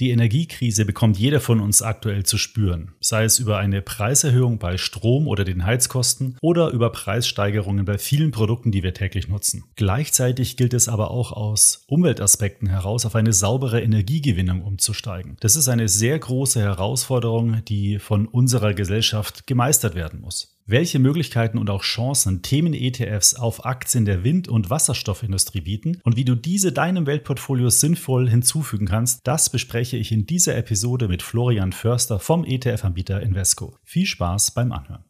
Die Energiekrise bekommt jeder von uns aktuell zu spüren, sei es über eine Preiserhöhung bei Strom oder den Heizkosten oder über Preissteigerungen bei vielen Produkten, die wir täglich nutzen. Gleichzeitig gilt es aber auch aus Umweltaspekten heraus auf eine saubere Energiegewinnung umzusteigen. Das ist eine sehr große Herausforderung, die von unserer Gesellschaft gemeistert werden muss. Welche Möglichkeiten und auch Chancen Themen-ETFs auf Aktien der Wind- und Wasserstoffindustrie bieten und wie du diese deinem Weltportfolio sinnvoll hinzufügen kannst, das bespreche ich in dieser Episode mit Florian Förster vom ETF-Anbieter Invesco. Viel Spaß beim Anhören.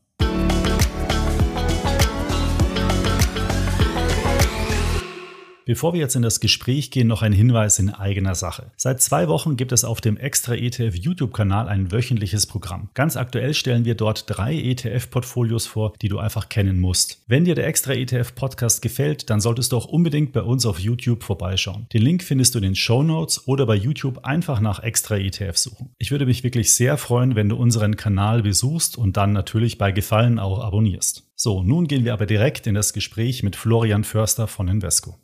Bevor wir jetzt in das Gespräch gehen, noch ein Hinweis in eigener Sache. Seit zwei Wochen gibt es auf dem Extra ETF YouTube-Kanal ein wöchentliches Programm. Ganz aktuell stellen wir dort drei ETF-Portfolios vor, die du einfach kennen musst. Wenn dir der Extra ETF Podcast gefällt, dann solltest du auch unbedingt bei uns auf YouTube vorbeischauen. Den Link findest du in den Show Notes oder bei YouTube einfach nach Extra ETF suchen. Ich würde mich wirklich sehr freuen, wenn du unseren Kanal besuchst und dann natürlich bei Gefallen auch abonnierst. So, nun gehen wir aber direkt in das Gespräch mit Florian Förster von Invesco.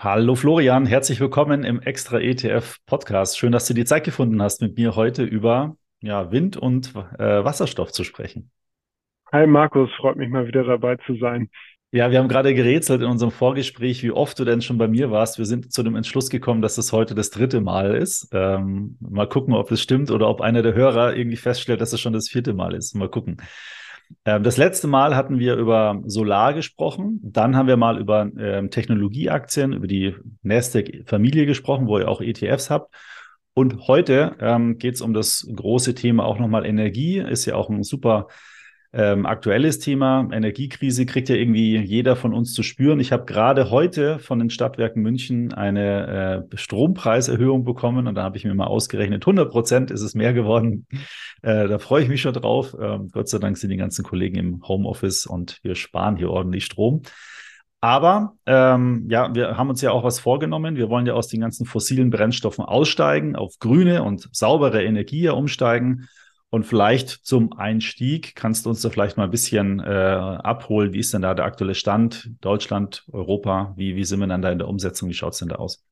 Hallo Florian, herzlich willkommen im Extra ETF Podcast. Schön, dass du die Zeit gefunden hast, mit mir heute über ja, Wind und äh, Wasserstoff zu sprechen. Hi Markus, freut mich mal wieder dabei zu sein. Ja, wir haben gerade gerätselt in unserem Vorgespräch, wie oft du denn schon bei mir warst. Wir sind zu dem Entschluss gekommen, dass es heute das dritte Mal ist. Ähm, mal gucken, ob das stimmt oder ob einer der Hörer irgendwie feststellt, dass es schon das vierte Mal ist. Mal gucken. Ähm, das letzte Mal hatten wir über Solar gesprochen. Dann haben wir mal über ähm, Technologieaktien, über die Nasdaq-Familie gesprochen, wo ihr auch ETFs habt. Und heute ähm, geht es um das große Thema auch nochmal Energie. Ist ja auch ein super ähm, aktuelles Thema. Energiekrise kriegt ja irgendwie jeder von uns zu spüren. Ich habe gerade heute von den Stadtwerken München eine äh, Strompreiserhöhung bekommen und da habe ich mir mal ausgerechnet, 100 Prozent ist es mehr geworden. Äh, da freue ich mich schon drauf. Ähm, Gott sei Dank sind die ganzen Kollegen im Homeoffice und wir sparen hier ordentlich Strom. Aber ähm, ja, wir haben uns ja auch was vorgenommen. Wir wollen ja aus den ganzen fossilen Brennstoffen aussteigen, auf grüne und saubere Energie umsteigen. Und vielleicht zum Einstieg kannst du uns da vielleicht mal ein bisschen äh, abholen. Wie ist denn da der aktuelle Stand? Deutschland, Europa, wie, wie sind wir dann da in der Umsetzung? Wie schaut es denn da aus?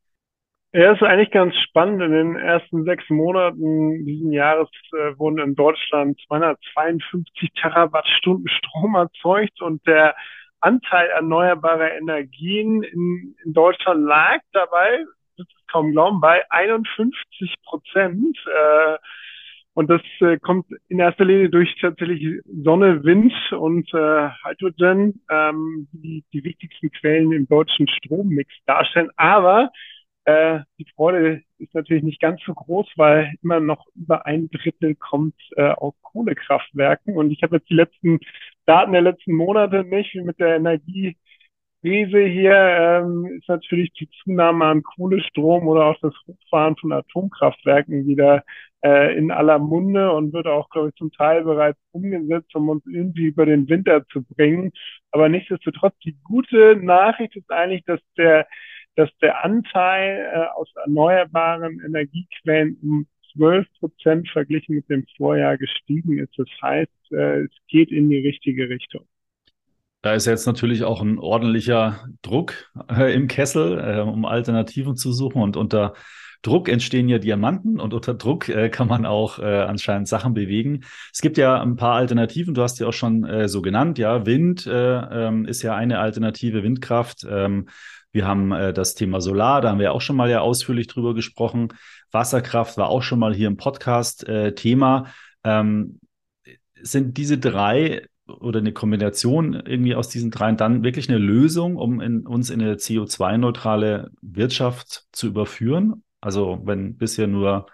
Ja, ist eigentlich ganz spannend. In den ersten sechs Monaten diesen Jahres äh, wurden in Deutschland 252 Terawattstunden Strom erzeugt und der Anteil erneuerbarer Energien in, in Deutschland lag dabei, das ist kaum glauben, bei 51 Prozent. Äh, und das äh, kommt in erster Linie durch tatsächlich Sonne, Wind und äh, Hydrogen, ähm, die die wichtigsten Quellen im deutschen Strommix darstellen. Aber äh, die Freude ist natürlich nicht ganz so groß, weil immer noch über ein Drittel kommt äh, aus Kohlekraftwerken. Und ich habe jetzt die letzten Daten der letzten Monate nicht mit der Energie Krise hier ähm, ist natürlich die Zunahme an Kohlestrom oder auch das Hochfahren von Atomkraftwerken wieder äh, in aller Munde und wird auch, glaube ich, zum Teil bereits umgesetzt, um uns irgendwie über den Winter zu bringen. Aber nichtsdestotrotz, die gute Nachricht ist eigentlich, dass der, dass der Anteil äh, aus erneuerbaren Energiequellen um 12 Prozent verglichen mit dem Vorjahr gestiegen ist. Das heißt, äh, es geht in die richtige Richtung. Da ist jetzt natürlich auch ein ordentlicher Druck äh, im Kessel, äh, um Alternativen zu suchen. Und unter Druck entstehen ja Diamanten und unter Druck äh, kann man auch äh, anscheinend Sachen bewegen. Es gibt ja ein paar Alternativen, du hast die auch schon äh, so genannt. Ja, Wind äh, ähm, ist ja eine Alternative, Windkraft. Ähm, wir haben das Thema Solar, da haben wir auch schon mal ja ausführlich drüber gesprochen. Wasserkraft war auch schon mal hier im Podcast Thema. Ähm, sind diese drei oder eine Kombination irgendwie aus diesen dreien dann wirklich eine Lösung, um in, uns in eine CO2-neutrale Wirtschaft zu überführen? Also wenn bisher nur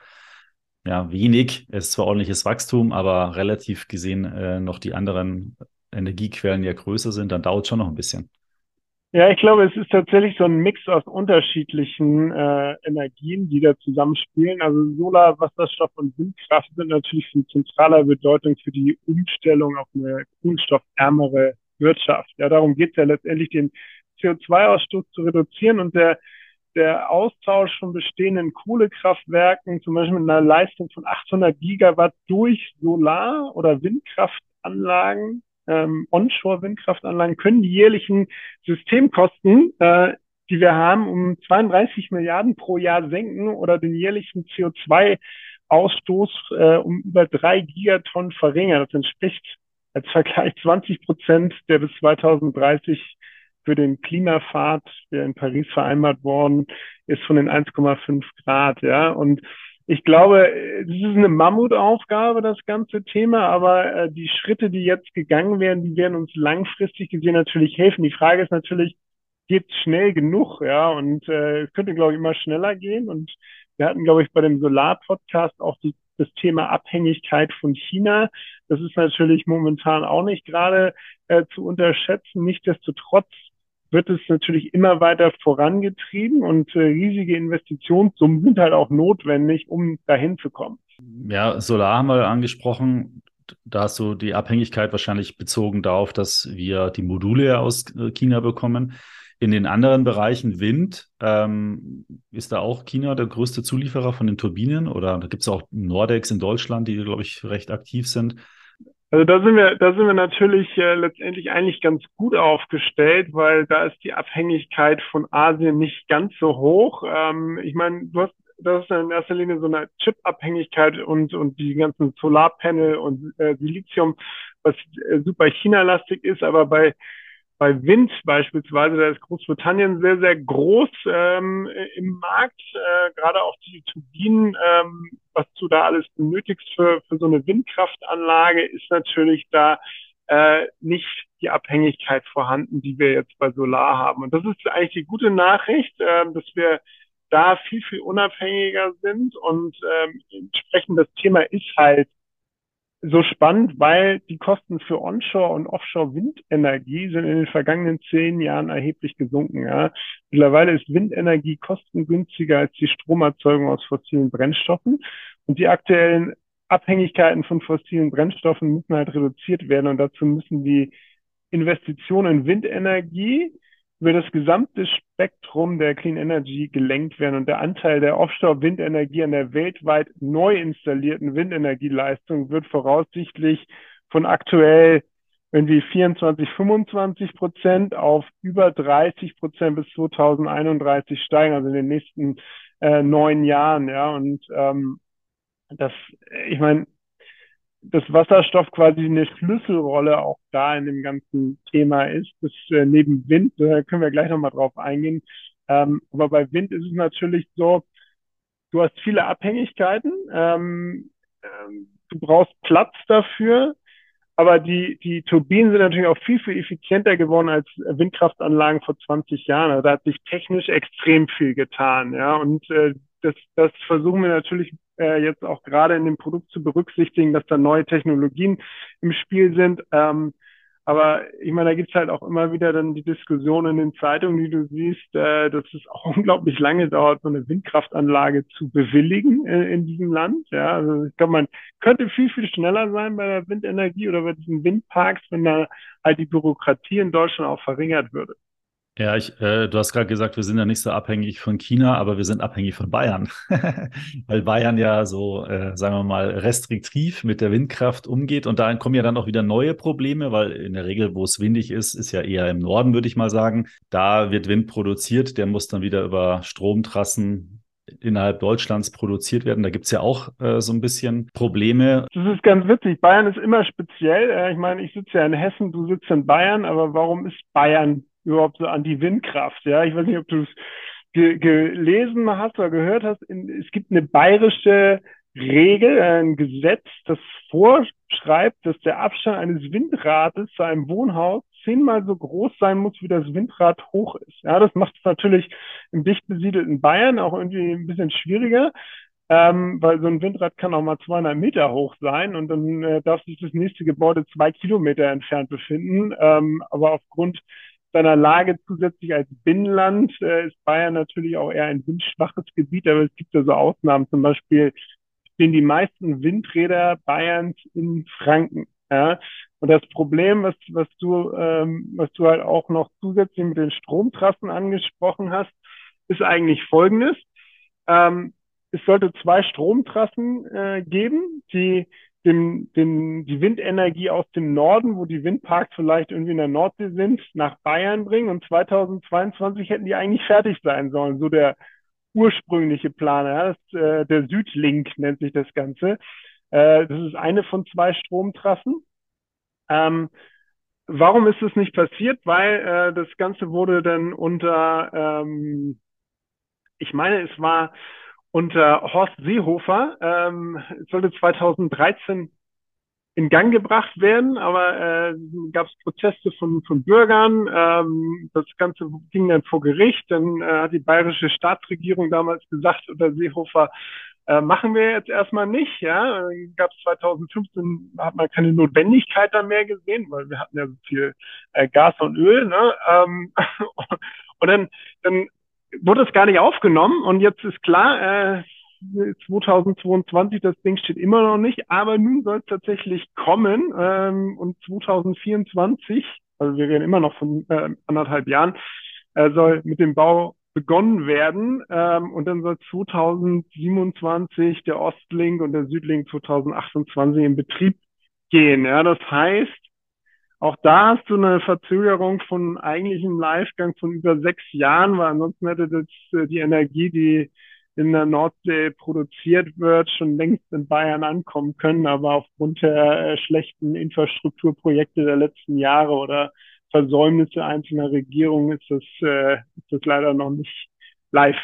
ja, wenig, es ist zwar ordentliches Wachstum, aber relativ gesehen äh, noch die anderen Energiequellen ja größer sind, dann dauert es schon noch ein bisschen. Ja, ich glaube, es ist tatsächlich so ein Mix aus unterschiedlichen äh, Energien, die da zusammenspielen. Also Solar, Wasserstoff und Windkraft sind natürlich von zentraler Bedeutung für die Umstellung auf eine kohlenstoffärmere Wirtschaft. Ja, darum geht es ja letztendlich, den CO2-Ausstoß zu reduzieren und der der Austausch von bestehenden Kohlekraftwerken, zum Beispiel mit einer Leistung von 800 Gigawatt durch Solar- oder Windkraftanlagen ähm, Onshore-Windkraftanlagen können die jährlichen Systemkosten äh, die wir haben, um 32 Milliarden pro Jahr senken oder den jährlichen CO2-Ausstoß äh, um über drei Gigatonnen verringern. Das entspricht als Vergleich 20 Prozent der bis 2030 für den Klimapfad, der in Paris vereinbart worden ist, von den 1,5 Grad. Ja, und ich glaube, es ist eine Mammutaufgabe, das ganze Thema, aber äh, die Schritte, die jetzt gegangen werden, die werden uns langfristig gesehen natürlich helfen. Die Frage ist natürlich, geht es schnell genug? Ja, und äh, es könnte, glaube ich, immer schneller gehen. Und wir hatten, glaube ich, bei dem Solar-Podcast auch die, das Thema Abhängigkeit von China. Das ist natürlich momentan auch nicht gerade äh, zu unterschätzen. Nichtsdestotrotz wird es natürlich immer weiter vorangetrieben und äh, riesige Investitionssummen sind halt auch notwendig, um dahin zu kommen. Ja, Solar haben wir angesprochen. Da hast du die Abhängigkeit wahrscheinlich bezogen darauf, dass wir die Module aus äh, China bekommen. In den anderen Bereichen Wind, ähm, ist da auch China der größte Zulieferer von den Turbinen oder da gibt es auch Nordex in Deutschland, die, glaube ich, recht aktiv sind. Also da sind wir, da sind wir natürlich äh, letztendlich eigentlich ganz gut aufgestellt, weil da ist die Abhängigkeit von Asien nicht ganz so hoch. Ähm, ich meine, du hast das ist in erster Linie so eine Chip-Abhängigkeit und, und die ganzen Solarpanel und äh, Silizium, was äh, super China-lastig ist, aber bei bei Wind beispielsweise, da ist Großbritannien sehr, sehr groß ähm, im Markt, äh, gerade auch die Turbinen, ähm, was du da alles benötigst für, für so eine Windkraftanlage, ist natürlich da äh, nicht die Abhängigkeit vorhanden, die wir jetzt bei Solar haben. Und das ist eigentlich die gute Nachricht, äh, dass wir da viel, viel unabhängiger sind und ähm, entsprechend das Thema ist halt so spannend, weil die Kosten für Onshore- und Offshore-Windenergie sind in den vergangenen zehn Jahren erheblich gesunken. Ja. Mittlerweile ist Windenergie kostengünstiger als die Stromerzeugung aus fossilen Brennstoffen. Und die aktuellen Abhängigkeiten von fossilen Brennstoffen müssen halt reduziert werden. Und dazu müssen die Investitionen in Windenergie über das gesamte Spektrum der Clean Energy gelenkt werden und der Anteil der Offshore-Windenergie an der weltweit neu installierten Windenergieleistung wird voraussichtlich von aktuell irgendwie 24, 25 Prozent auf über 30 Prozent bis 2031 steigen, also in den nächsten äh, neun Jahren, ja. Und ähm, das, ich meine, dass Wasserstoff quasi eine Schlüsselrolle auch da in dem ganzen Thema ist. Das äh, neben Wind, da können wir gleich nochmal drauf eingehen. Ähm, aber bei Wind ist es natürlich so, du hast viele Abhängigkeiten, ähm, ähm, du brauchst Platz dafür, aber die, die Turbinen sind natürlich auch viel, viel effizienter geworden als Windkraftanlagen vor 20 Jahren. Also da hat sich technisch extrem viel getan, ja. Und äh, das, das versuchen wir natürlich äh, jetzt auch gerade in dem Produkt zu berücksichtigen, dass da neue Technologien im Spiel sind. Ähm, aber ich meine, da gibt's halt auch immer wieder dann die Diskussion in den Zeitungen, die du siehst, äh, dass es auch unglaublich lange dauert, so eine Windkraftanlage zu bewilligen äh, in diesem Land. Ja, also ich glaube, man könnte viel, viel schneller sein bei der Windenergie oder bei diesen Windparks, wenn da halt die Bürokratie in Deutschland auch verringert würde. Ja, ich, äh, du hast gerade gesagt, wir sind ja nicht so abhängig von China, aber wir sind abhängig von Bayern, weil Bayern ja so, äh, sagen wir mal, restriktiv mit der Windkraft umgeht und da kommen ja dann auch wieder neue Probleme, weil in der Regel, wo es windig ist, ist ja eher im Norden, würde ich mal sagen. Da wird Wind produziert, der muss dann wieder über Stromtrassen innerhalb Deutschlands produziert werden. Da gibt es ja auch äh, so ein bisschen Probleme. Das ist ganz witzig. Bayern ist immer speziell. Äh, ich meine, ich sitze ja in Hessen, du sitzt in Bayern, aber warum ist Bayern überhaupt so an die Windkraft. Ja, ich weiß nicht, ob du es ge gelesen hast oder gehört hast. Es gibt eine bayerische Regel, ein Gesetz, das vorschreibt, dass der Abstand eines Windrades zu einem Wohnhaus zehnmal so groß sein muss, wie das Windrad hoch ist. Ja, das macht es natürlich im dicht besiedelten Bayern auch irgendwie ein bisschen schwieriger, ähm, weil so ein Windrad kann auch mal 200 Meter hoch sein und dann äh, darf sich das nächste Gebäude zwei Kilometer entfernt befinden. Ähm, aber aufgrund seiner Lage zusätzlich als Binnenland äh, ist Bayern natürlich auch eher ein windschwaches Gebiet, aber es gibt ja so Ausnahmen. Zum Beispiel stehen die meisten Windräder Bayerns in Franken. Ja? Und das Problem, was, was du, ähm, was du halt auch noch zusätzlich mit den Stromtrassen angesprochen hast, ist eigentlich folgendes. Ähm, es sollte zwei Stromtrassen äh, geben, die den, den, die Windenergie aus dem Norden, wo die Windparks vielleicht irgendwie in der Nordsee sind, nach Bayern bringen und 2022 hätten die eigentlich fertig sein sollen. So der ursprüngliche Plan. Ja, das, äh, der Südlink nennt sich das Ganze. Äh, das ist eine von zwei Stromtrassen. Ähm, warum ist es nicht passiert? Weil äh, das Ganze wurde dann unter, ähm, ich meine, es war unter Horst Seehofer, ähm, sollte 2013 in Gang gebracht werden, aber äh, gab es Proteste von, von Bürgern. Ähm, das Ganze ging dann vor Gericht. Dann äh, hat die bayerische Staatsregierung damals gesagt, unter Seehofer, äh, machen wir jetzt erstmal nicht. Ja, gab es 2015 hat man keine Notwendigkeit da mehr gesehen, weil wir hatten ja so viel äh, Gas und Öl. Ne? Ähm, und dann, dann wurde es gar nicht aufgenommen und jetzt ist klar, äh, 2022, das Ding steht immer noch nicht, aber nun soll es tatsächlich kommen ähm, und 2024, also wir reden immer noch von äh, anderthalb Jahren, äh, soll mit dem Bau begonnen werden ähm, und dann soll 2027 der Ostlink und der Südlink 2028 in Betrieb gehen. Ja, das heißt, auch da hast du eine Verzögerung von eigentlichen Livegang von über sechs Jahren, weil ansonsten hätte das äh, die Energie, die in der Nordsee produziert wird, schon längst in Bayern ankommen können. Aber aufgrund der äh, schlechten Infrastrukturprojekte der letzten Jahre oder Versäumnisse einzelner Regierungen ist das, äh, ist das leider noch nicht live.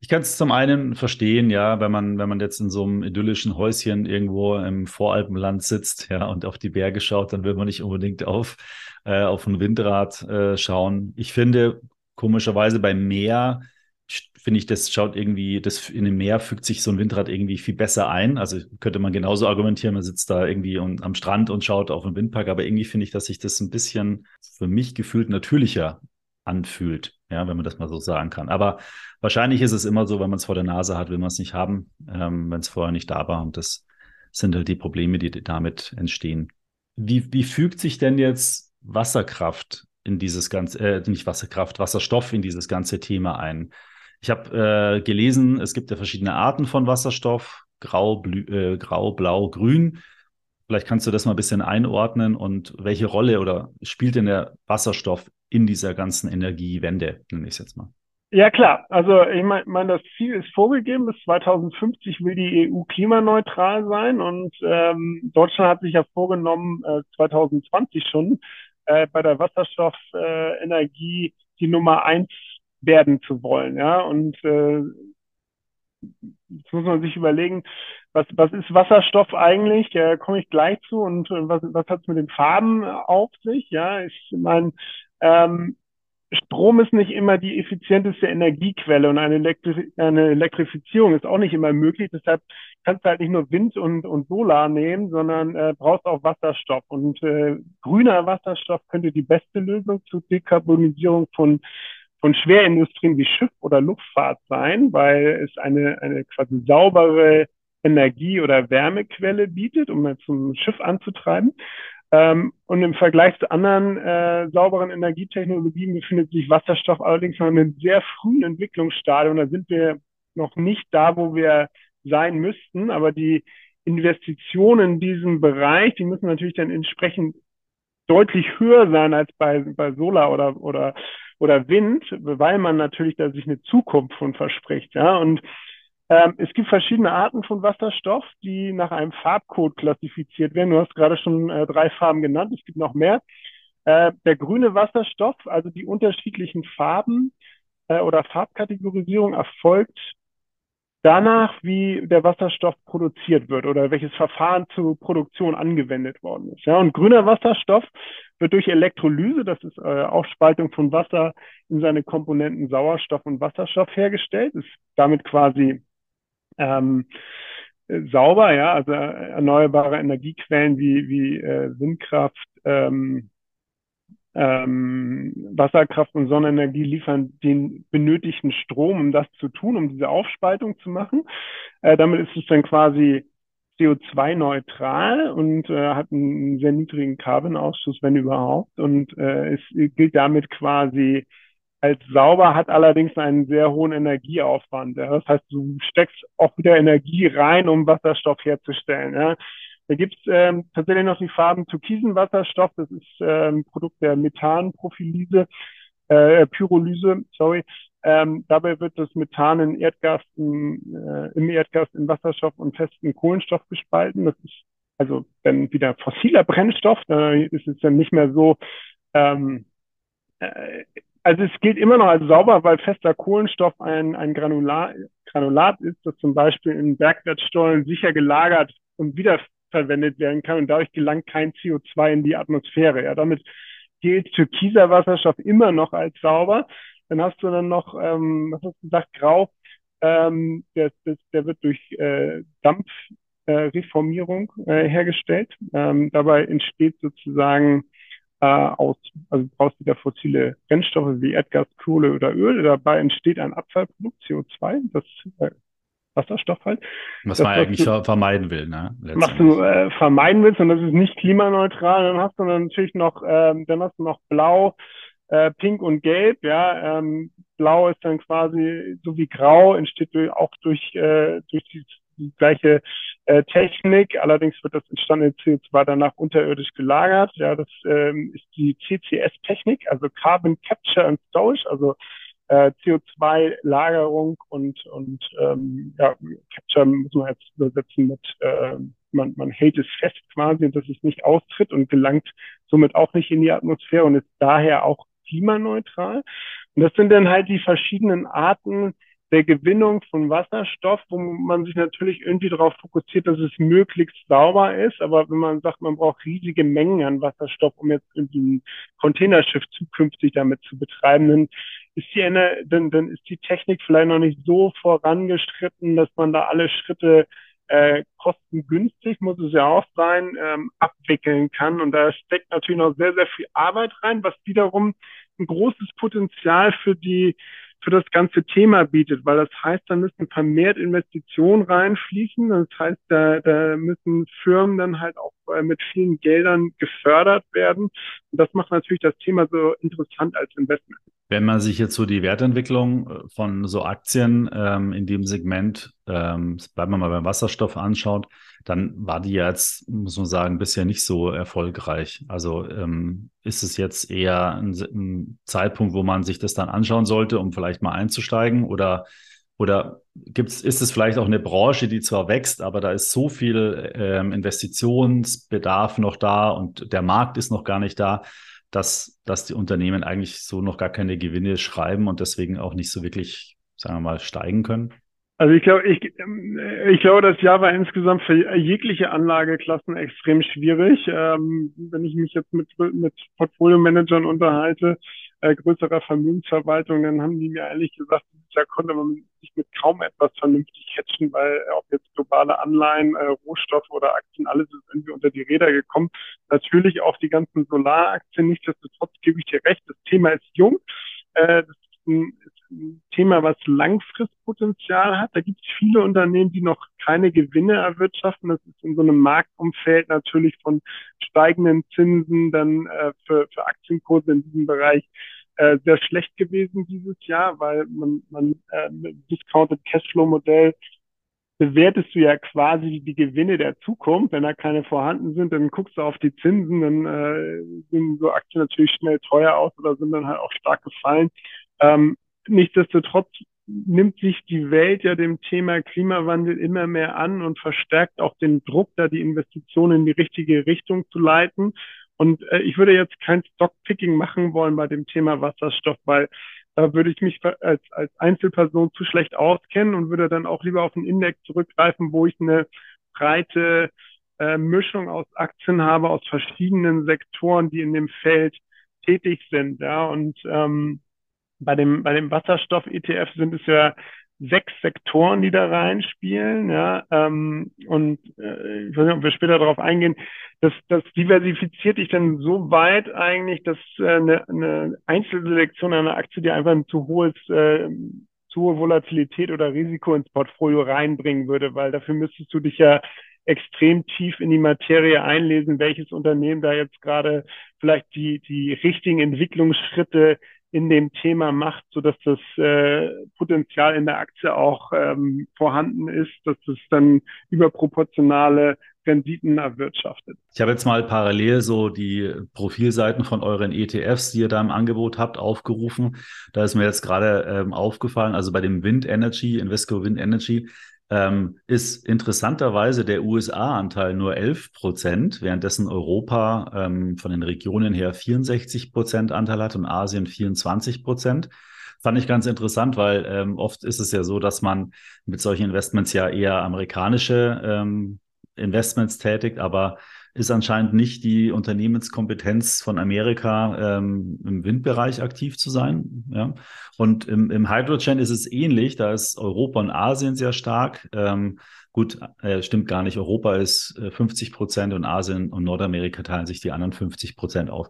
Ich kann es zum einen verstehen, ja, wenn man, wenn man jetzt in so einem idyllischen Häuschen irgendwo im Voralpenland sitzt, ja, und auf die Berge schaut, dann will man nicht unbedingt auf, äh, auf ein Windrad äh, schauen. Ich finde, komischerweise beim Meer finde ich, das schaut irgendwie, das in dem Meer fügt sich so ein Windrad irgendwie viel besser ein. Also könnte man genauso argumentieren, man sitzt da irgendwie und, am Strand und schaut auf den Windpark, aber irgendwie finde ich, dass sich das ein bisschen für mich gefühlt natürlicher anfühlt, ja, wenn man das mal so sagen kann. Aber wahrscheinlich ist es immer so, wenn man es vor der Nase hat, will man es nicht haben, ähm, wenn es vorher nicht da war. Und das sind halt die Probleme, die damit entstehen. Wie, wie fügt sich denn jetzt Wasserkraft in dieses ganze, äh, nicht Wasserkraft, Wasserstoff in dieses ganze Thema ein? Ich habe äh, gelesen, es gibt ja verschiedene Arten von Wasserstoff, grau, blü, äh, grau, blau, grün. Vielleicht kannst du das mal ein bisschen einordnen und welche Rolle oder spielt denn der Wasserstoff in dieser ganzen Energiewende, nenne ich es jetzt mal? Ja klar, also ich meine, mein, das Ziel ist vorgegeben, bis 2050 will die EU klimaneutral sein und ähm, Deutschland hat sich ja vorgenommen, äh, 2020 schon äh, bei der Wasserstoffenergie äh, die Nummer eins werden zu wollen. Ja, und äh, jetzt muss man sich überlegen, was, was ist Wasserstoff eigentlich? Ja, komme ich gleich zu. Und äh, was, was hat es mit den Farben auf sich? Ja, ich meine, ähm, Strom ist nicht immer die effizienteste Energiequelle und eine, Elektri eine Elektrifizierung ist auch nicht immer möglich. Deshalb kannst du halt nicht nur Wind und, und Solar nehmen, sondern äh, brauchst auch Wasserstoff. Und äh, grüner Wasserstoff könnte die beste Lösung zur Dekarbonisierung von von Schwerindustrien wie Schiff oder Luftfahrt sein, weil es eine, eine quasi saubere Energie- oder Wärmequelle bietet, um zum Schiff anzutreiben. Ähm, und im Vergleich zu anderen äh, sauberen Energietechnologien befindet sich Wasserstoff allerdings noch in einem sehr frühen Entwicklungsstadium. Da sind wir noch nicht da, wo wir sein müssten. Aber die Investitionen in diesem Bereich, die müssen natürlich dann entsprechend deutlich höher sein als bei, bei Solar oder, oder oder Wind, weil man natürlich da sich eine Zukunft von verspricht. Ja, und ähm, es gibt verschiedene Arten von Wasserstoff, die nach einem Farbcode klassifiziert werden. Du hast gerade schon äh, drei Farben genannt, es gibt noch mehr. Äh, der grüne Wasserstoff, also die unterschiedlichen Farben äh, oder Farbkategorisierung erfolgt danach, wie der Wasserstoff produziert wird oder welches Verfahren zur Produktion angewendet worden ist. Ja, und grüner Wasserstoff wird durch Elektrolyse, das ist äh, Aufspaltung von Wasser in seine Komponenten Sauerstoff und Wasserstoff hergestellt, ist damit quasi ähm, sauber, ja, also erneuerbare Energiequellen wie, wie äh, Windkraft, ähm, ähm, Wasserkraft und Sonnenenergie liefern den benötigten Strom, um das zu tun, um diese Aufspaltung zu machen. Äh, damit ist es dann quasi CO2-neutral und äh, hat einen sehr niedrigen Carbon-Ausstoß, wenn überhaupt. Und äh, es gilt damit quasi als sauber, hat allerdings einen sehr hohen Energieaufwand. Ja. Das heißt, du steckst auch wieder Energie rein, um Wasserstoff herzustellen. Ja. Da gibt es ähm, tatsächlich noch die Farben türkisen Wasserstoff. Das ist ähm, Produkt der Methanprophylyse, äh, Pyrolyse, sorry. Ähm, dabei wird das Methan in Erdgas, in, äh, im Erdgas in Wasserstoff und festen Kohlenstoff gespalten. Das ist also dann wieder fossiler Brennstoff. Da ist es dann nicht mehr so, ähm, äh, also es gilt immer noch als sauber, weil fester Kohlenstoff ein, ein Granulat, Granulat ist, das zum Beispiel in Bergwertstollen sicher gelagert und wiederverwendet werden kann und dadurch gelangt kein CO2 in die Atmosphäre. Ja, damit gilt türkiser Wasserstoff immer noch als sauber. Dann hast du dann noch, ähm, was hast du gesagt, grau. Ähm, der, der, der wird durch äh, Dampfreformierung äh, äh, hergestellt. Ähm, dabei entsteht sozusagen äh, aus, also du brauchst wieder fossile Brennstoffe wie Erdgas, Kohle oder Öl. Dabei entsteht ein Abfallprodukt, CO2, das äh, Wasserstoff halt. Was das, man eigentlich du, vermeiden will, ne? Was du äh, vermeiden willst und das ist nicht klimaneutral. Dann hast du dann natürlich noch, ähm, dann hast du noch Blau, äh, Pink und Gelb. Ja, ähm, Blau ist dann quasi so wie Grau, entsteht durch, auch durch äh, durch die, die gleiche äh, Technik. Allerdings wird das entstandene CO2 danach unterirdisch gelagert. Ja, das ähm, ist die CCS-Technik, also Carbon Capture and Storage, also äh, CO2-Lagerung und, und ähm, ja, Capture muss man jetzt übersetzen mit, äh, man, man hält es fest quasi, dass es nicht austritt und gelangt somit auch nicht in die Atmosphäre und ist daher auch klimaneutral. Und das sind dann halt die verschiedenen Arten der Gewinnung von Wasserstoff, wo man sich natürlich irgendwie darauf fokussiert, dass es möglichst sauber ist. Aber wenn man sagt, man braucht riesige Mengen an Wasserstoff, um jetzt irgendwie ein Containerschiff zukünftig damit zu betreiben, dann ist die, eine, dann, dann ist die Technik vielleicht noch nicht so vorangeschritten, dass man da alle Schritte äh, kostengünstig, muss es ja auch sein, ähm, abwickeln kann. Und da steckt natürlich noch sehr, sehr viel Arbeit rein, was wiederum ein großes Potenzial für die für das ganze Thema bietet, weil das heißt, da müssen vermehrt Investitionen reinfließen. Das heißt, da, da müssen Firmen dann halt auch äh, mit vielen Geldern gefördert werden. Und das macht natürlich das Thema so interessant als Investment. Wenn man sich jetzt so die Wertentwicklung äh, von so Aktien ähm, in dem Segment, ähm, bleiben wir mal beim Wasserstoff anschaut, dann war die jetzt, muss man sagen, bisher nicht so erfolgreich. Also ähm, ist es jetzt eher ein, ein, Zeitpunkt, wo man sich das dann anschauen sollte, um vielleicht mal einzusteigen? Oder, oder gibt's, ist es vielleicht auch eine Branche, die zwar wächst, aber da ist so viel ähm, Investitionsbedarf noch da und der Markt ist noch gar nicht da, dass, dass die Unternehmen eigentlich so noch gar keine Gewinne schreiben und deswegen auch nicht so wirklich, sagen wir mal, steigen können? Also ich glaube, ich, ich glaube, das Jahr war insgesamt für jegliche Anlageklassen extrem schwierig. Ähm, wenn ich mich jetzt mit, mit Portfolio-Managern unterhalte, äh, größerer Vermögensverwaltung, dann haben die mir ehrlich gesagt, Jahr konnte man sich mit kaum etwas vernünftig hatchen, weil ob jetzt globale Anleihen, äh, Rohstoffe oder Aktien, alles ist irgendwie unter die Räder gekommen. Natürlich auch die ganzen Solaraktien. Nichtsdestotrotz gebe ich dir recht, das Thema ist jung. Äh, das ist ein Thema, was Langfristpotenzial hat. Da gibt es viele Unternehmen, die noch keine Gewinne erwirtschaften. Das ist in so einem Marktumfeld natürlich von steigenden Zinsen dann äh, für, für Aktienkurse in diesem Bereich äh, sehr schlecht gewesen dieses Jahr, weil man, man äh, Discounted Cashflow Modell bewertest du ja quasi die Gewinne der Zukunft. Wenn da keine vorhanden sind, dann guckst du auf die Zinsen, dann äh, sind so Aktien natürlich schnell teuer aus oder sind dann halt auch stark gefallen. Ähm, nichtsdestotrotz nimmt sich die Welt ja dem Thema Klimawandel immer mehr an und verstärkt auch den Druck, da die Investitionen in die richtige Richtung zu leiten. Und äh, ich würde jetzt kein Stockpicking machen wollen bei dem Thema Wasserstoff, weil da würde ich mich als, als Einzelperson zu schlecht auskennen und würde dann auch lieber auf einen Index zurückgreifen, wo ich eine breite äh, Mischung aus Aktien habe, aus verschiedenen Sektoren, die in dem Feld tätig sind. Ja, und ähm, bei dem, bei dem Wasserstoff-ETF sind es ja sechs Sektoren, die da reinspielen, ja, ähm, und äh, ich weiß nicht, ob wir später darauf eingehen, das, das diversifiziert dich dann so weit eigentlich, dass äh, eine, eine Einzelselektion einer Aktie, die einfach ein zu hohes, äh, zu hohe Volatilität oder Risiko ins Portfolio reinbringen würde, weil dafür müsstest du dich ja extrem tief in die Materie einlesen, welches Unternehmen da jetzt gerade vielleicht die, die richtigen Entwicklungsschritte in dem Thema macht, so dass das äh, Potenzial in der Aktie auch ähm, vorhanden ist, dass es dann überproportionale Renditen erwirtschaftet. Ich habe jetzt mal parallel so die Profilseiten von euren ETFs, die ihr da im Angebot habt, aufgerufen. Da ist mir jetzt gerade ähm, aufgefallen, also bei dem Wind Energy, Invesco Wind Energy, ähm, ist interessanterweise der USA-Anteil nur 11 Prozent, währenddessen Europa ähm, von den Regionen her 64 Prozent Anteil hat und Asien 24 Prozent. Fand ich ganz interessant, weil ähm, oft ist es ja so, dass man mit solchen Investments ja eher amerikanische ähm, Investments tätigt, aber ist anscheinend nicht die Unternehmenskompetenz von Amerika, ähm, im Windbereich aktiv zu sein. Ja? Und im, im Hydrogen ist es ähnlich. Da ist Europa und Asien sehr stark. Ähm, gut, äh, stimmt gar nicht. Europa ist äh, 50 Prozent und Asien und Nordamerika teilen sich die anderen 50 Prozent auf.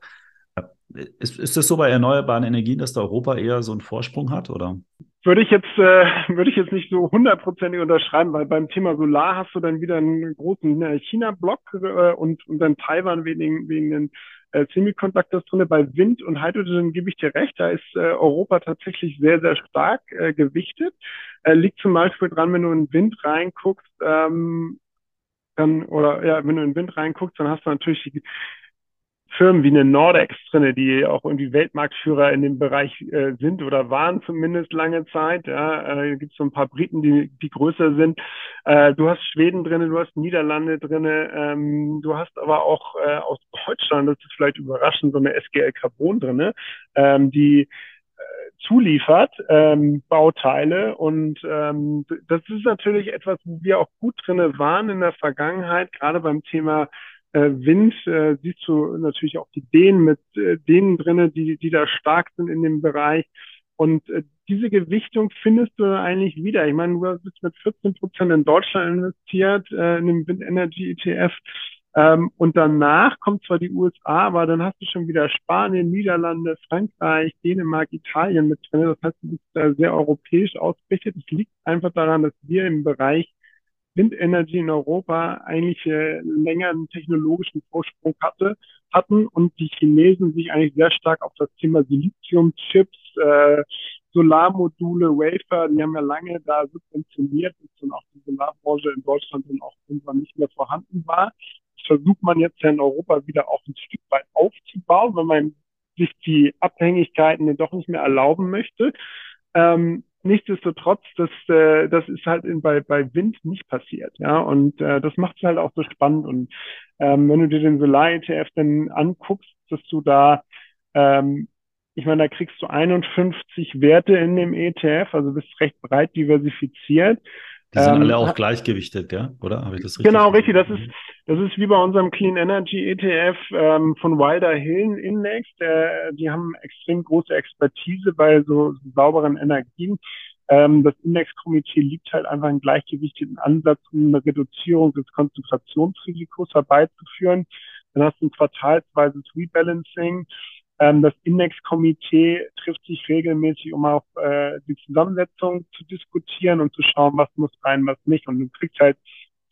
Ist, ist das so bei erneuerbaren Energien, dass da Europa eher so einen Vorsprung hat, oder? Würde ich jetzt, äh, würde ich jetzt nicht so hundertprozentig unterschreiben, weil beim Thema Solar hast du dann wieder einen großen äh, China-Block äh, und, und dann Taiwan wegen, wegen den äh, Semiconductors drin. Bei Wind und Hydrogen gebe ich dir recht, da ist äh, Europa tatsächlich sehr, sehr stark äh, gewichtet. Äh, liegt zum Beispiel dran, wenn du in Wind reinguckst, ähm, dann, oder ja, wenn du in Wind reinguckst, dann hast du natürlich die, Firmen wie eine Nordex drinne, die auch irgendwie Weltmarktführer in dem Bereich äh, sind oder waren zumindest lange Zeit. Ja, äh, gibt so ein paar Briten, die, die größer sind. Äh, du hast Schweden drinne, du hast Niederlande drinne, ähm, du hast aber auch äh, aus Deutschland, das ist vielleicht überraschend, so eine SGL Carbon drinne, ähm, die äh, zuliefert, ähm, Bauteile. Und ähm, das ist natürlich etwas, wo wir auch gut drinne waren in der Vergangenheit, gerade beim Thema äh, Wind äh, siehst du natürlich auch die Dänen mit äh, denen drinnen, die, die da stark sind in dem Bereich. Und äh, diese Gewichtung findest du eigentlich wieder. Ich meine, du bist mit 14 Prozent in Deutschland investiert, äh, in dem Wind Energy ETF. Ähm, und danach kommt zwar die USA, aber dann hast du schon wieder Spanien, Niederlande, Frankreich, Dänemark, Italien mit drin. Das heißt, du bist da sehr europäisch ausgerichtet. Es liegt einfach daran, dass wir im Bereich Windenergie in Europa eigentlich äh, länger einen technologischen Vorsprung hatte, hatten und die Chinesen sich eigentlich sehr stark auf das Thema Siliziumchips, äh, Solarmodule, Wafer, die haben ja lange da subventioniert, bis dann auch die Solarbranche in Deutschland dann auch irgendwann nicht mehr vorhanden war. Das versucht man jetzt ja in Europa wieder auch ein Stück weit aufzubauen, wenn man sich die Abhängigkeiten doch nicht mehr erlauben möchte. Ähm, nichtsdestotrotz, das, äh, das ist halt in, bei, bei Wind nicht passiert, ja, und äh, das macht es halt auch so spannend. Und ähm, wenn du dir den Solar-ETF dann anguckst, dass du da, ähm, ich meine, da kriegst du 51 Werte in dem ETF, also bist recht breit diversifiziert. Die sind ähm, alle auch gleichgewichtet, ja? Oder habe ich das richtig? Genau, richtig. Das ist, das ist wie bei unserem Clean Energy ETF ähm, von Wilder Hill Index. Der, die haben extrem große Expertise bei so, sauberen Energien. Ähm, das Indexkomitee liegt halt einfach einen gleichgewichteten Ansatz, um eine Reduzierung des Konzentrationsrisikos herbeizuführen. Dann hast du ein quartalsweises Rebalancing ähm, das Indexkomitee trifft sich regelmäßig, um auf äh, die Zusammensetzung zu diskutieren und zu schauen, was muss rein, was nicht. Und du kriegst halt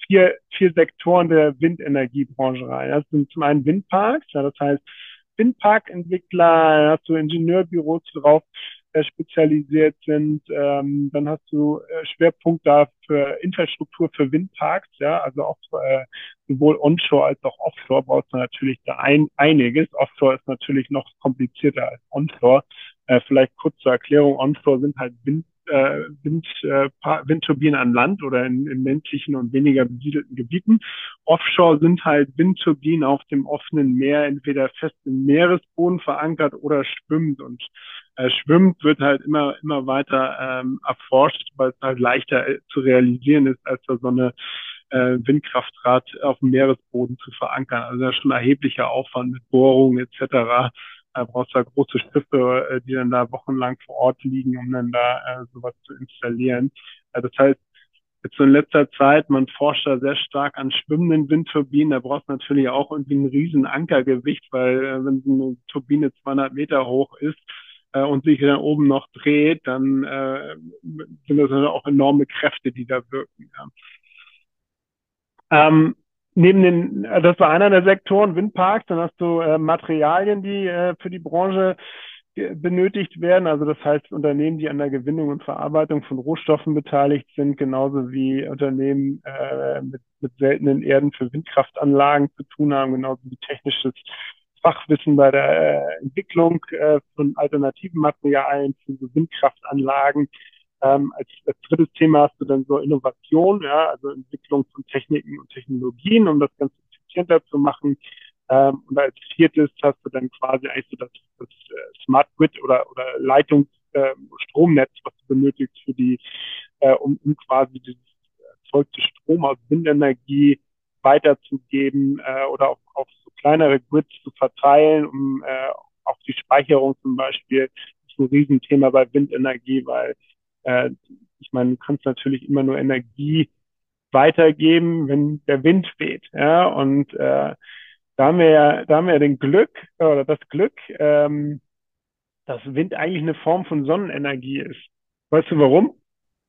vier, vier Sektoren der Windenergiebranche rein. Das sind zum einen Windparks, ja, das heißt Windparkentwickler, hast du Ingenieurbüros drauf, spezialisiert sind. Ähm, dann hast du äh, Schwerpunkt da für Infrastruktur für Windparks, ja, also auch äh, sowohl onshore als auch offshore brauchst du natürlich da ein, einiges. Offshore ist natürlich noch komplizierter als onshore. Äh, vielleicht kurz zur Erklärung, onshore sind halt Wind, äh, Wind, äh, Windturbinen an Land oder in, in ländlichen und weniger besiedelten Gebieten. Offshore sind halt Windturbinen auf dem offenen Meer, entweder fest im Meeresboden verankert oder schwimmend. Und äh, schwimmt, wird halt immer, immer weiter ähm, erforscht, weil es halt leichter äh, zu realisieren ist, als da so eine äh, Windkraftrad auf dem Meeresboden zu verankern. Also das ist schon erheblicher Aufwand mit Bohrungen etc. Da brauchst du da große Schiffe, äh, die dann da wochenlang vor Ort liegen, um dann da äh, sowas zu installieren. Äh, das heißt, jetzt so in letzter Zeit, man forscht da sehr stark an schwimmenden Windturbinen. Da brauchst du natürlich auch irgendwie ein riesen Ankergewicht, weil äh, wenn so eine Turbine 200 Meter hoch ist, äh, und sich dann oben noch dreht, dann äh, sind das also auch enorme Kräfte, die da wirken. Ja. Ähm, neben den, das war einer der Sektoren, Windparks, dann hast du äh, Materialien, die äh, für die Branche benötigt werden. Also das heißt Unternehmen, die an der Gewinnung und Verarbeitung von Rohstoffen beteiligt sind, genauso wie Unternehmen äh, mit, mit seltenen Erden für Windkraftanlagen zu tun haben, genauso wie technisches Fachwissen bei der äh, Entwicklung äh, von alternativen Materialien für Windkraftanlagen. Ähm, als, als drittes Thema hast du dann so Innovation, ja, also Entwicklung von Techniken und Technologien, um das Ganze effizienter zu machen. Ähm, und als viertes hast du dann quasi eigentlich so das, das äh, Smart Grid oder, oder Leitungs äh, Stromnetz, was du benötigst für die, äh, um, um quasi dieses erzeugte Strom aus Windenergie weiterzugeben äh, oder auf, auf so kleinere Grids zu verteilen, um äh, auch die Speicherung zum Beispiel ist ein Riesenthema bei Windenergie, weil äh, ich meine, du kannst natürlich immer nur Energie weitergeben, wenn der Wind weht. Ja, und äh, da haben wir ja, da haben wir ja den Glück oder das Glück, ähm, dass Wind eigentlich eine Form von Sonnenenergie ist. Weißt du warum?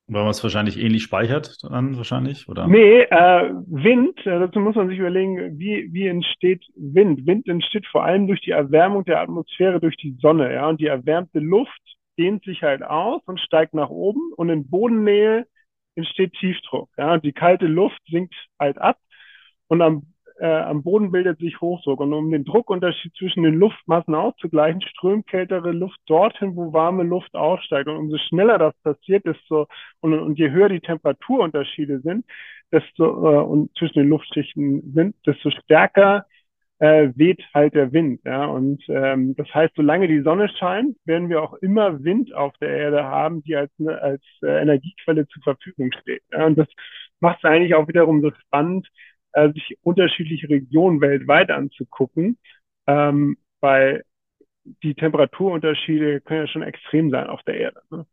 Weil man es wahrscheinlich ähnlich speichert dann wahrscheinlich, oder? Nee, äh, Wind, äh, dazu muss man sich überlegen, wie, wie entsteht Wind? Wind entsteht vor allem durch die Erwärmung der Atmosphäre durch die Sonne, ja, und die erwärmte Luft dehnt sich halt aus und steigt nach oben und in Bodennähe entsteht Tiefdruck, ja, die kalte Luft sinkt halt ab und am äh, am Boden bildet sich Hochdruck. Und um den Druckunterschied zwischen den Luftmassen auszugleichen, strömt kältere Luft dorthin, wo warme Luft aussteigt. Und umso schneller das passiert, desto, und, und je höher die Temperaturunterschiede sind, desto, äh, und zwischen den Luftschichten sind, desto stärker äh, weht halt der Wind. Ja? Und ähm, das heißt, solange die Sonne scheint, werden wir auch immer Wind auf der Erde haben, die als, als äh, Energiequelle zur Verfügung steht. Ja? Und das macht es eigentlich auch wiederum so spannend, äh, sich unterschiedliche Regionen weltweit anzugucken, ähm, weil die Temperaturunterschiede können ja schon extrem sein auf der Erde. Ne?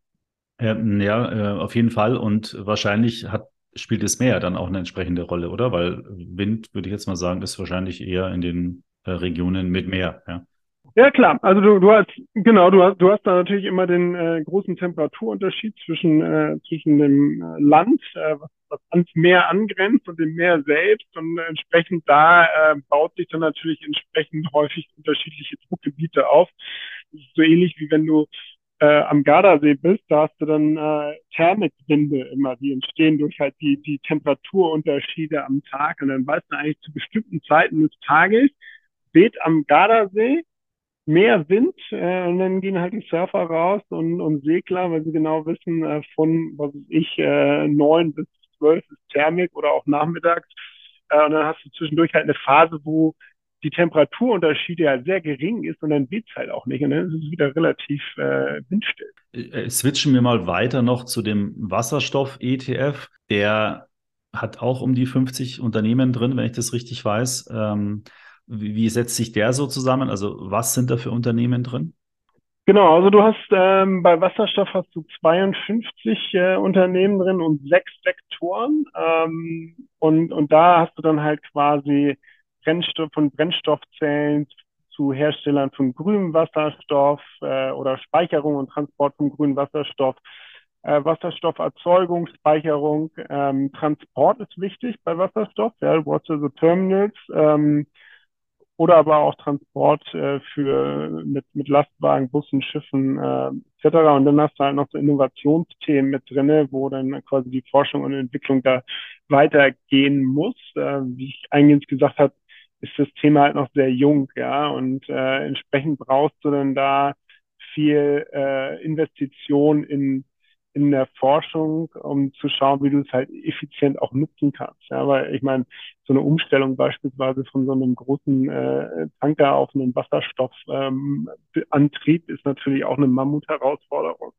Ja, ja äh, auf jeden Fall. Und wahrscheinlich hat, spielt das Meer dann auch eine entsprechende Rolle, oder? Weil Wind, würde ich jetzt mal sagen, ist wahrscheinlich eher in den äh, Regionen mit Meer. Ja. Ja klar, also du, du hast genau, du hast du hast da natürlich immer den äh, großen Temperaturunterschied zwischen äh, zwischen dem äh, Land, äh, was, ans Meer angrenzt und dem Meer selbst und entsprechend da äh, baut sich dann natürlich entsprechend häufig unterschiedliche Druckgebiete auf. Das ist so ähnlich wie wenn du äh, am Gardasee bist, da hast du dann äh, Thermikwinde immer, die entstehen durch halt die die Temperaturunterschiede am Tag und dann weißt du eigentlich zu bestimmten Zeiten des Tages weht am Gardasee mehr Wind äh, und dann gehen halt die Surfer raus und, und Segler, weil sie genau wissen, äh, von, was weiß ich, äh, neun bis zwölf ist Thermik oder auch nachmittags. Äh, und dann hast du zwischendurch halt eine Phase, wo die Temperaturunterschiede ja sehr gering ist und dann weht es halt auch nicht. Und dann ist es wieder relativ äh, windstill. Äh, switchen wir mal weiter noch zu dem Wasserstoff-ETF. Der hat auch um die 50 Unternehmen drin, wenn ich das richtig weiß. Ähm, wie, wie setzt sich der so zusammen? Also was sind da für Unternehmen drin? Genau, also du hast ähm, bei Wasserstoff hast du 52 äh, Unternehmen drin und sechs Sektoren. Ähm, und, und da hast du dann halt quasi Brennstoff von Brennstoffzellen zu Herstellern von grünem Wasserstoff äh, oder Speicherung und Transport von grünem Wasserstoff. Äh, Wasserstofferzeugung, Speicherung, ähm, Transport ist wichtig bei Wasserstoff, ja, hast also Terminals, ähm, oder aber auch Transport äh, für mit, mit Lastwagen, Bussen, Schiffen äh, etc. Und dann hast du halt noch so Innovationsthemen mit drinne, wo dann quasi die Forschung und Entwicklung da weitergehen muss. Äh, wie ich eingehend gesagt habe, ist das Thema halt noch sehr jung, ja, und äh, entsprechend brauchst du dann da viel äh, Investition in in der Forschung, um zu schauen, wie du es halt effizient auch nutzen kannst. Ja, weil ich meine, so eine Umstellung beispielsweise von so einem großen äh, Tanker auf einen Wasserstoffantrieb ähm, ist natürlich auch eine Mammut-Herausforderung.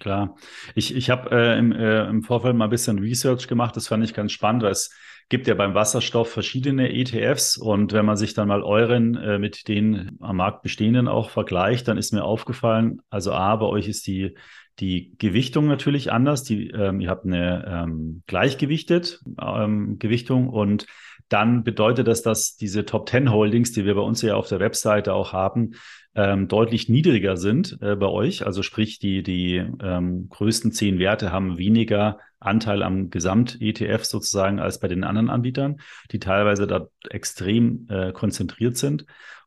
Klar. Ich, ich habe äh, im, äh, im Vorfeld mal ein bisschen Research gemacht. Das fand ich ganz spannend, weil es gibt ja beim Wasserstoff verschiedene ETFs. Und wenn man sich dann mal euren äh, mit den am Markt bestehenden auch vergleicht, dann ist mir aufgefallen, also A, bei euch ist die die Gewichtung natürlich anders. Die, ähm, ihr habt eine ähm, gleichgewichtet ähm, Gewichtung und dann bedeutet das, dass diese Top 10 Holdings, die wir bei uns ja auf der Webseite auch haben, ähm, deutlich niedriger sind äh, bei euch. Also sprich, die, die ähm, größten zehn Werte haben weniger Anteil am Gesamt-ETF sozusagen als bei den anderen Anbietern, die teilweise da extrem äh, konzentriert sind.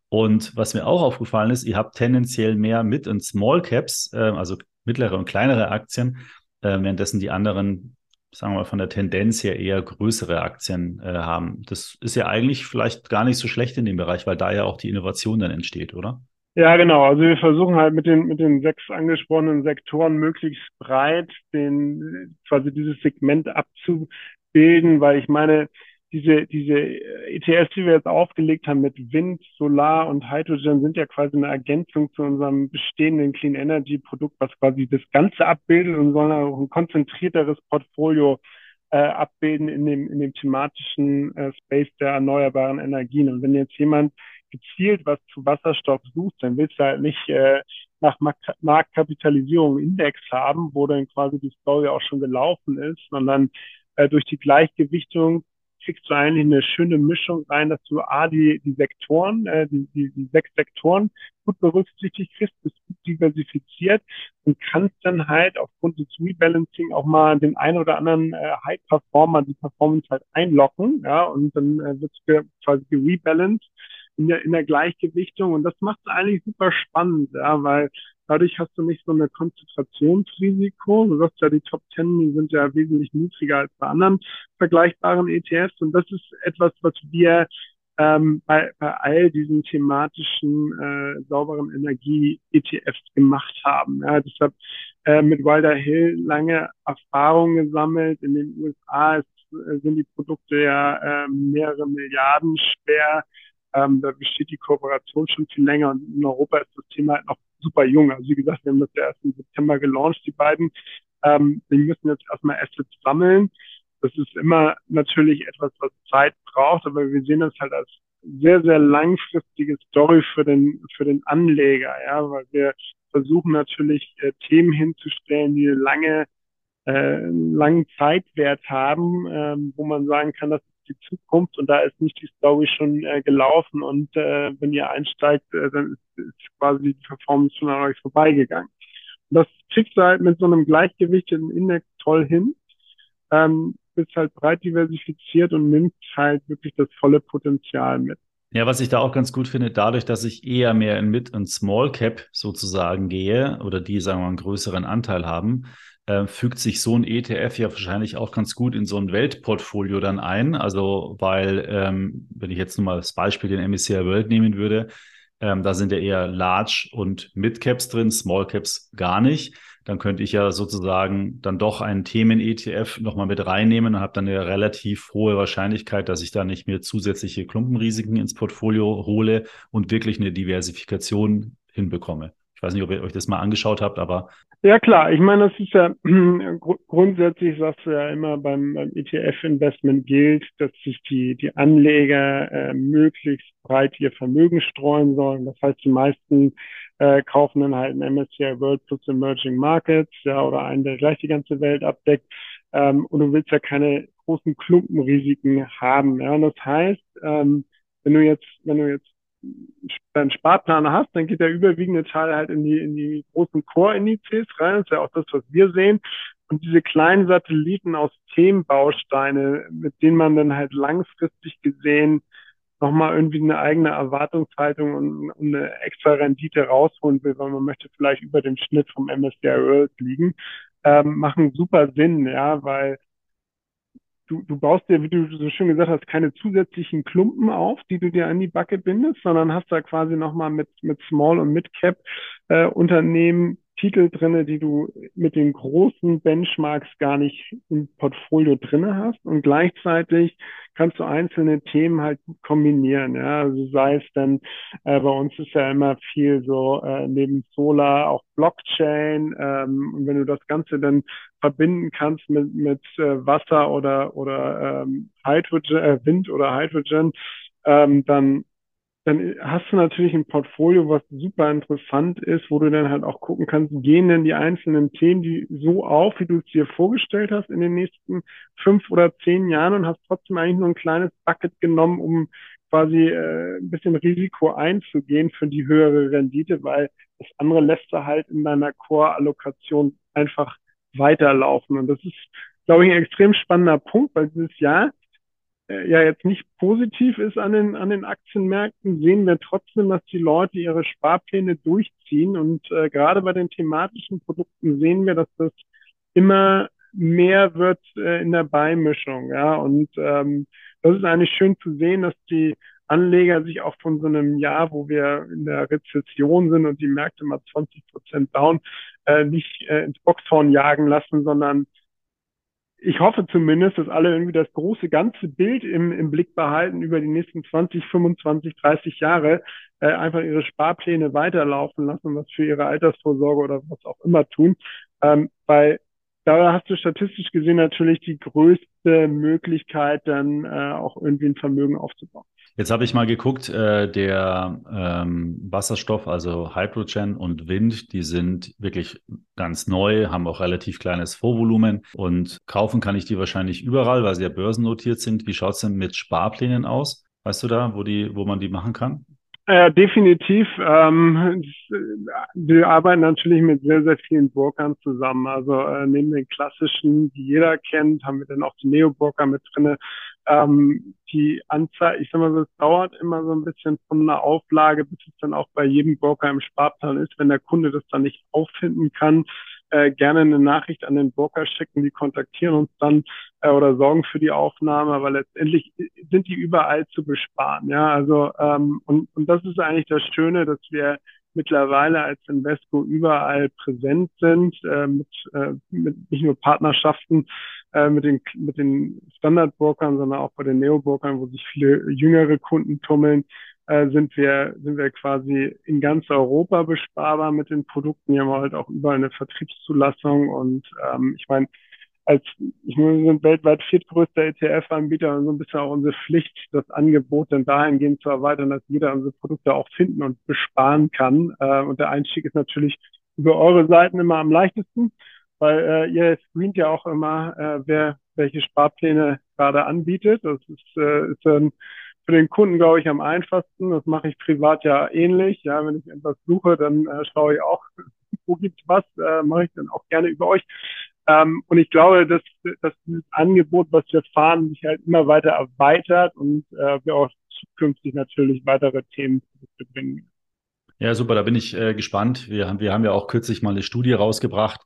Und was mir auch aufgefallen ist, ihr habt tendenziell mehr Mid- und Small Caps, äh, also mittlere und kleinere Aktien, äh, währenddessen die anderen, sagen wir mal, von der Tendenz her eher größere Aktien äh, haben. Das ist ja eigentlich vielleicht gar nicht so schlecht in dem Bereich, weil da ja auch die Innovation dann entsteht, oder? Ja, genau. Also wir versuchen halt mit den, mit den sechs angesprochenen Sektoren möglichst breit den, quasi dieses Segment abzubilden, weil ich meine, diese, diese ETFs, die wir jetzt aufgelegt haben mit Wind, Solar und Hydrogen, sind ja quasi eine Ergänzung zu unserem bestehenden Clean Energy Produkt, was quasi das Ganze abbildet und soll auch ein konzentrierteres Portfolio äh, abbilden in dem, in dem thematischen äh, Space der erneuerbaren Energien. Und wenn jetzt jemand gezielt was zu Wasserstoff sucht, dann willst du halt nicht äh, nach Marktkapitalisierung Index haben, wo dann quasi die Story auch schon gelaufen ist, sondern äh, durch die Gleichgewichtung kriegst du eigentlich eine schöne Mischung rein, dass du A, die, die Sektoren, äh, die, die, die sechs Sektoren gut berücksichtigt kriegst, bist gut diversifiziert und kannst dann halt aufgrund des Rebalancing auch mal den einen oder anderen äh, High Performer die Performance halt einlocken, ja, und dann äh, wird quasi gerebalanced in der, in der Gleichgewichtung und das macht es eigentlich super spannend, ja, weil Dadurch hast du nicht so eine Konzentrationsrisiko. Du sagst ja, die Top Ten, die sind ja wesentlich niedriger als bei anderen vergleichbaren ETFs. Und das ist etwas, was wir ähm, bei, bei all diesen thematischen äh, sauberen Energie-ETFs gemacht haben. Ja, deshalb äh, mit Wilder Hill lange Erfahrung gesammelt. In den USA ist, äh, sind die Produkte ja äh, mehrere Milliarden schwer. Ähm, da besteht die Kooperation schon viel länger und in Europa ist das Thema halt noch super jung. Also wie gesagt, wir haben das ja erst im September gelauncht, die beiden. Ähm, die müssen jetzt erstmal Assets sammeln. Das ist immer natürlich etwas, was Zeit braucht, aber wir sehen das halt als sehr, sehr langfristige Story für den, für den Anleger, ja, weil wir versuchen natürlich äh, Themen hinzustellen, die lange, äh, langen Zeitwert haben, ähm, wo man sagen kann, das die Zukunft und da ist nicht die Story schon äh, gelaufen und äh, wenn ihr einsteigt, äh, dann ist, ist quasi die Performance schon an euch vorbeigegangen. Und das kriegst du halt mit so einem gleichgewichteten Index toll hin. Ähm, bist halt breit diversifiziert und nimmst halt wirklich das volle Potenzial mit. Ja, was ich da auch ganz gut finde, dadurch, dass ich eher mehr in Mid- und Small Cap sozusagen gehe oder die, sagen wir mal, einen größeren Anteil haben, äh, fügt sich so ein ETF ja wahrscheinlich auch ganz gut in so ein Weltportfolio dann ein. Also, weil, ähm, wenn ich jetzt nur mal das Beispiel den MSCI World nehmen würde, ähm, da sind ja eher Large und Mid Caps drin, Small Caps gar nicht. Dann könnte ich ja sozusagen dann doch einen Themen-ETF nochmal mit reinnehmen und habe dann eine relativ hohe Wahrscheinlichkeit, dass ich da nicht mehr zusätzliche Klumpenrisiken ins Portfolio hole und wirklich eine Diversifikation hinbekomme. Ich weiß nicht, ob ihr euch das mal angeschaut habt, aber ja klar, ich meine, das ist ja grundsätzlich, sagst du ja immer beim, beim ETF-Investment gilt, dass sich die, die Anleger äh, möglichst breit ihr Vermögen streuen sollen. Das heißt, die meisten äh, kaufen dann halt ein MSCI World plus Emerging Markets, ja, oder einen, der gleich die ganze Welt abdeckt. Ähm, und du willst ja keine großen Klumpenrisiken haben. Ja, und das heißt, ähm, wenn du jetzt, wenn du jetzt deinen Sparplan hast, dann geht der überwiegende Teil halt in die, in die großen Core-Indizes rein. Das ist ja auch das, was wir sehen. Und diese kleinen Satelliten aus Themenbausteine, mit denen man dann halt langfristig gesehen nochmal irgendwie eine eigene Erwartungshaltung und, und eine extra Rendite rausholen will, weil man möchte vielleicht über dem Schnitt vom MSCI World liegen, ähm, machen super Sinn, ja, weil du, du baust dir, wie du so schön gesagt hast, keine zusätzlichen Klumpen auf, die du dir an die Backe bindest, sondern hast da quasi nochmal mit, mit Small und Mid Cap äh, Titel drinne, die du mit den großen Benchmarks gar nicht im Portfolio drinne hast und gleichzeitig kannst du einzelne Themen halt kombinieren. Ja, also sei es dann äh, bei uns ist ja immer viel so äh, neben Solar auch Blockchain ähm, und wenn du das Ganze dann verbinden kannst mit mit äh, Wasser oder oder ähm, Hydrogen, äh, Wind oder Hydrogen, ähm, dann dann hast du natürlich ein Portfolio, was super interessant ist, wo du dann halt auch gucken kannst, gehen denn die einzelnen Themen die so auf, wie du es dir vorgestellt hast in den nächsten fünf oder zehn Jahren und hast trotzdem eigentlich nur ein kleines Bucket genommen, um quasi äh, ein bisschen Risiko einzugehen für die höhere Rendite, weil das andere lässt du halt in deiner Core-Allokation einfach weiterlaufen. Und das ist, glaube ich, ein extrem spannender Punkt, weil dieses Jahr ja jetzt nicht positiv ist an den, an den Aktienmärkten, sehen wir trotzdem, dass die Leute ihre Sparpläne durchziehen. Und äh, gerade bei den thematischen Produkten sehen wir, dass das immer mehr wird äh, in der Beimischung. Ja, und ähm, das ist eigentlich schön zu sehen, dass die Anleger sich auch von so einem Jahr, wo wir in der Rezession sind und die Märkte mal 20 Prozent down, äh, nicht äh, ins Boxhorn jagen lassen, sondern ich hoffe zumindest, dass alle irgendwie das große ganze Bild im, im Blick behalten über die nächsten 20, 25, 30 Jahre, äh, einfach ihre Sparpläne weiterlaufen lassen, was für ihre Altersvorsorge oder was auch immer tun. Ähm, weil da hast du statistisch gesehen natürlich die größte Möglichkeit, dann äh, auch irgendwie ein Vermögen aufzubauen. Jetzt habe ich mal geguckt, äh, der ähm, Wasserstoff, also Hydrogen und Wind, die sind wirklich ganz neu, haben auch relativ kleines Vorvolumen und kaufen kann ich die wahrscheinlich überall, weil sie ja börsennotiert sind. Wie schaut es denn mit Sparplänen aus? Weißt du da, wo die, wo man die machen kann? Ja, definitiv. Ähm, wir arbeiten natürlich mit sehr, sehr vielen Brokern zusammen. Also äh, neben den klassischen, die jeder kennt, haben wir dann auch die Neo-Broker mit drinne. Ähm, die Anzahl, ich sag mal so, es dauert immer so ein bisschen von einer Auflage, bis es dann auch bei jedem Broker im Sparplan ist. Wenn der Kunde das dann nicht auffinden kann, äh, gerne eine Nachricht an den Broker schicken, die kontaktieren uns dann äh, oder sorgen für die Aufnahme, aber letztendlich sind die überall zu besparen. Ja, also ähm, und, und das ist eigentlich das Schöne, dass wir mittlerweile als Invesco überall präsent sind, äh, mit, äh, mit nicht nur Partnerschaften äh, mit den, mit den Standardbrokern, sondern auch bei den Neobrokern, wo sich viele jüngere Kunden tummeln, äh, sind wir, sind wir quasi in ganz Europa besparbar mit den Produkten. Hier haben wir halt auch überall eine Vertriebszulassung und ähm, ich meine, als ich meine, wir sind weltweit viertgrößter ETF-Anbieter und so ein bisschen auch unsere Pflicht, das Angebot dann dahingehend zu erweitern, dass jeder unsere Produkte auch finden und besparen kann. Äh, und der Einstieg ist natürlich über eure Seiten immer am leichtesten, weil äh, ihr screent ja auch immer, äh, wer welche Sparpläne gerade anbietet. Das ist, äh, ist ein für den Kunden, glaube ich, am einfachsten. Das mache ich privat ja ähnlich. Ja, wenn ich etwas suche, dann äh, schaue ich auch, wo gibt's was, äh, mache ich dann auch gerne über euch. Ähm, und ich glaube, dass, dass dieses Angebot, was wir fahren, sich halt immer weiter erweitert und äh, wir auch zukünftig natürlich weitere Themen bringen. Ja, super, da bin ich äh, gespannt. Wir haben, wir haben ja auch kürzlich mal eine Studie rausgebracht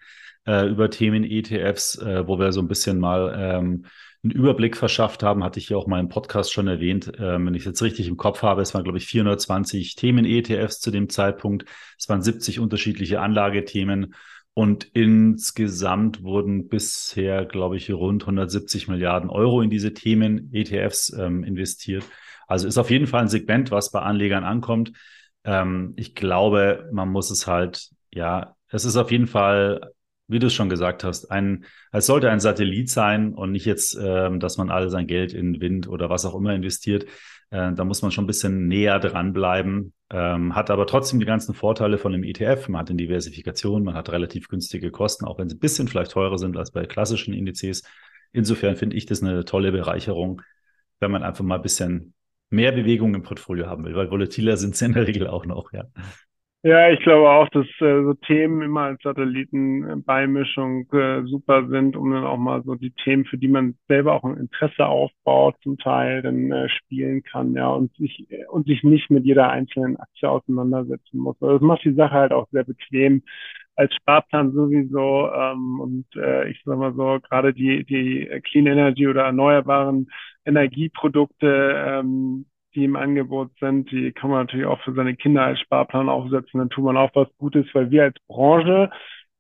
äh, über Themen ETFs, äh, wo wir so ein bisschen mal ähm, einen Überblick verschafft haben, hatte ich ja auch mal im Podcast schon erwähnt. Ähm, wenn ich es jetzt richtig im Kopf habe, es waren, glaube ich, 420 Themen-ETFs zu dem Zeitpunkt. Es waren 70 unterschiedliche Anlagethemen. Und insgesamt wurden bisher, glaube ich, rund 170 Milliarden Euro in diese Themen ETFs ähm, investiert. Also ist auf jeden Fall ein Segment, was bei Anlegern ankommt. Ähm, ich glaube, man muss es halt, ja, es ist auf jeden Fall wie du es schon gesagt hast, ein, es sollte ein Satellit sein und nicht jetzt, ähm, dass man all sein Geld in Wind oder was auch immer investiert. Äh, da muss man schon ein bisschen näher dranbleiben, ähm, hat aber trotzdem die ganzen Vorteile von dem ETF. Man hat eine Diversifikation, man hat relativ günstige Kosten, auch wenn sie ein bisschen vielleicht teurer sind als bei klassischen Indizes. Insofern finde ich das eine tolle Bereicherung, wenn man einfach mal ein bisschen mehr Bewegung im Portfolio haben will, weil volatiler sind sie in der Regel auch noch, ja. Ja, ich glaube auch, dass äh, so Themen immer als Satellitenbeimischung äh, super sind, um dann auch mal so die Themen, für die man selber auch ein Interesse aufbaut, zum Teil dann äh, spielen kann, ja, und sich und sich nicht mit jeder einzelnen Aktie auseinandersetzen muss. Also das macht die Sache halt auch sehr bequem als Sparplan sowieso ähm, und äh, ich sag mal so gerade die die Clean Energy oder erneuerbaren Energieprodukte ähm, die im Angebot sind, die kann man natürlich auch für seine Kinder als Sparplan aufsetzen. Dann tut man auch was Gutes, weil wir als Branche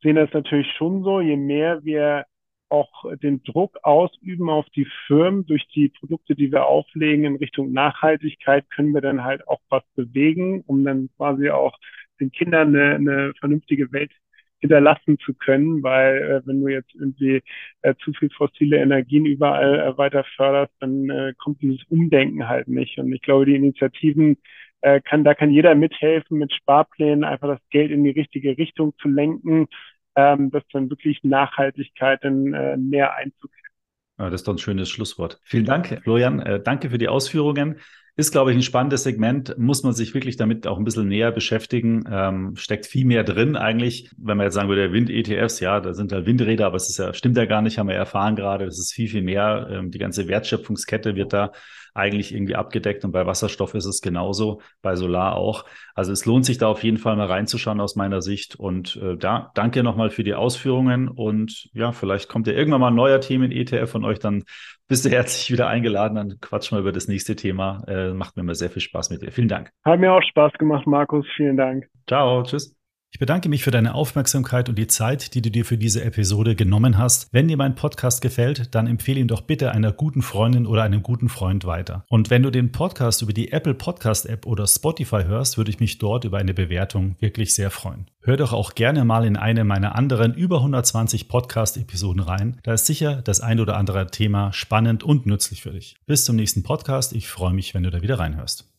sehen das natürlich schon so, je mehr wir auch den Druck ausüben auf die Firmen durch die Produkte, die wir auflegen in Richtung Nachhaltigkeit, können wir dann halt auch was bewegen, um dann quasi auch den Kindern eine, eine vernünftige Welt hinterlassen zu können, weil äh, wenn du jetzt irgendwie äh, zu viel fossile Energien überall äh, weiter förderst, dann äh, kommt dieses Umdenken halt nicht. Und ich glaube, die Initiativen äh, kann, da kann jeder mithelfen, mit Sparplänen einfach das Geld in die richtige Richtung zu lenken, ähm, dass dann wirklich Nachhaltigkeit dann äh, mehr Einzug hält. das ist doch ein schönes Schlusswort. Vielen Dank, Florian. Äh, danke für die Ausführungen. Ist, glaube ich, ein spannendes Segment. Muss man sich wirklich damit auch ein bisschen näher beschäftigen. Ähm, steckt viel mehr drin eigentlich. Wenn man jetzt sagen würde, Wind-ETFs, ja, da sind halt Windräder, aber es ist ja, stimmt ja gar nicht, haben wir erfahren gerade. Das ist viel, viel mehr. Ähm, die ganze Wertschöpfungskette wird da eigentlich irgendwie abgedeckt und bei Wasserstoff ist es genauso, bei Solar auch. Also es lohnt sich da auf jeden Fall mal reinzuschauen aus meiner Sicht und äh, da danke nochmal für die Ausführungen und ja, vielleicht kommt ja irgendwann mal ein neuer Themen ETF von euch, dann bist du herzlich wieder eingeladen, dann quatschen wir über das nächste Thema. Äh, macht mir immer sehr viel Spaß mit dir. Vielen Dank. Hat mir auch Spaß gemacht, Markus. Vielen Dank. Ciao, tschüss. Ich bedanke mich für deine Aufmerksamkeit und die Zeit, die du dir für diese Episode genommen hast. Wenn dir mein Podcast gefällt, dann empfehle ihn doch bitte einer guten Freundin oder einem guten Freund weiter. Und wenn du den Podcast über die Apple Podcast App oder Spotify hörst, würde ich mich dort über eine Bewertung wirklich sehr freuen. Hör doch auch gerne mal in eine meiner anderen über 120 Podcast-Episoden rein. Da ist sicher das ein oder andere Thema spannend und nützlich für dich. Bis zum nächsten Podcast. Ich freue mich, wenn du da wieder reinhörst.